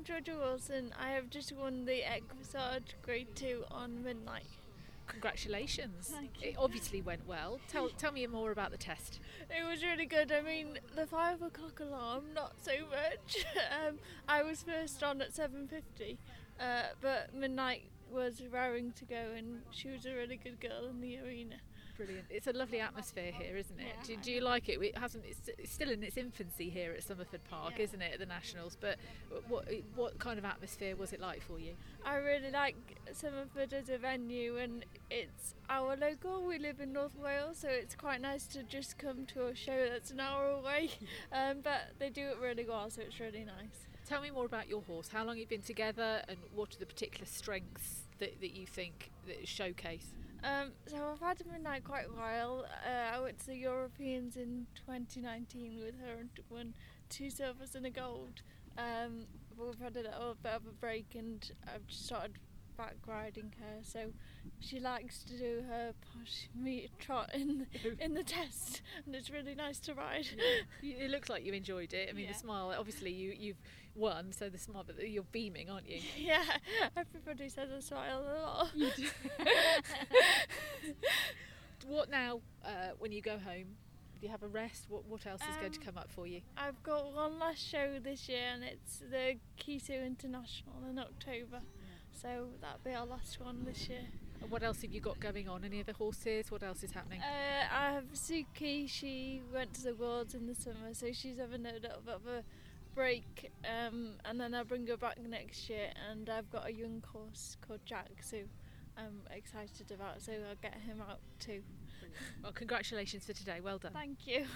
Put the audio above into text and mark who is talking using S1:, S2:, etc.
S1: I'm Georgia Wilson. I have just won the Equisage Grade 2 on midnight.
S2: Congratulations.
S1: Thank you.
S2: It obviously went well. Tell, tell me more about the test.
S1: It was really good. I mean, the 5 o'clock alarm, not so much. um, I was first on at 7.50, uh, but midnight was raring to go and she was a really good girl in the arena.
S2: Brilliant. It's a lovely atmosphere here, isn't it?
S1: Yeah.
S2: Do, do you like it? It hasn't. It's, it's still in its infancy here at Somerford Park,
S1: Yeah.
S2: isn't it? At the Nationals. But what what kind of atmosphere was it like for you?
S1: I really like Summerford as a venue and it's our local. We live in North Wales, so it's quite nice to just come to a show that's an hour away. Um, but they do it really well, so it's really nice.
S2: Tell me more about your horse. How long you've been together, and what are the particular strengths that, that you think that showcase?
S1: Um, so I've had him in quite a while. Uh, I went to the Europeans in 2019 with her and won two silvers and a gold. Um, but we've had a little bit of a break and I've just started back riding her. So she likes to do her posh meat trot in in the test, and it's really nice to ride.
S2: You- It looks like you enjoyed it. I mean,
S1: Yeah.
S2: the smile. Obviously, you you've won, so the smile. But you're beaming, aren't you?
S1: yeah, everybody says I smile a lot.
S2: What now? Uh, when you go home, do you have a rest? What what else is going to
S1: Um,
S2: come up for you?
S1: I've got one last show this year, and it's the Keysoe International in October. So that'll be our last one this year.
S2: And what else have you got going on? Any other horses? What else is happening?
S1: Uh, I have Suki. She went to the Worlds in the summer, so she's having a little bit of a break. Um, and then I'll bring her back next year. And I've got a young horse called Jack, so I'm excited about. So I'll get him out too.
S2: Well, congratulations for today. Well done.
S1: Thank you.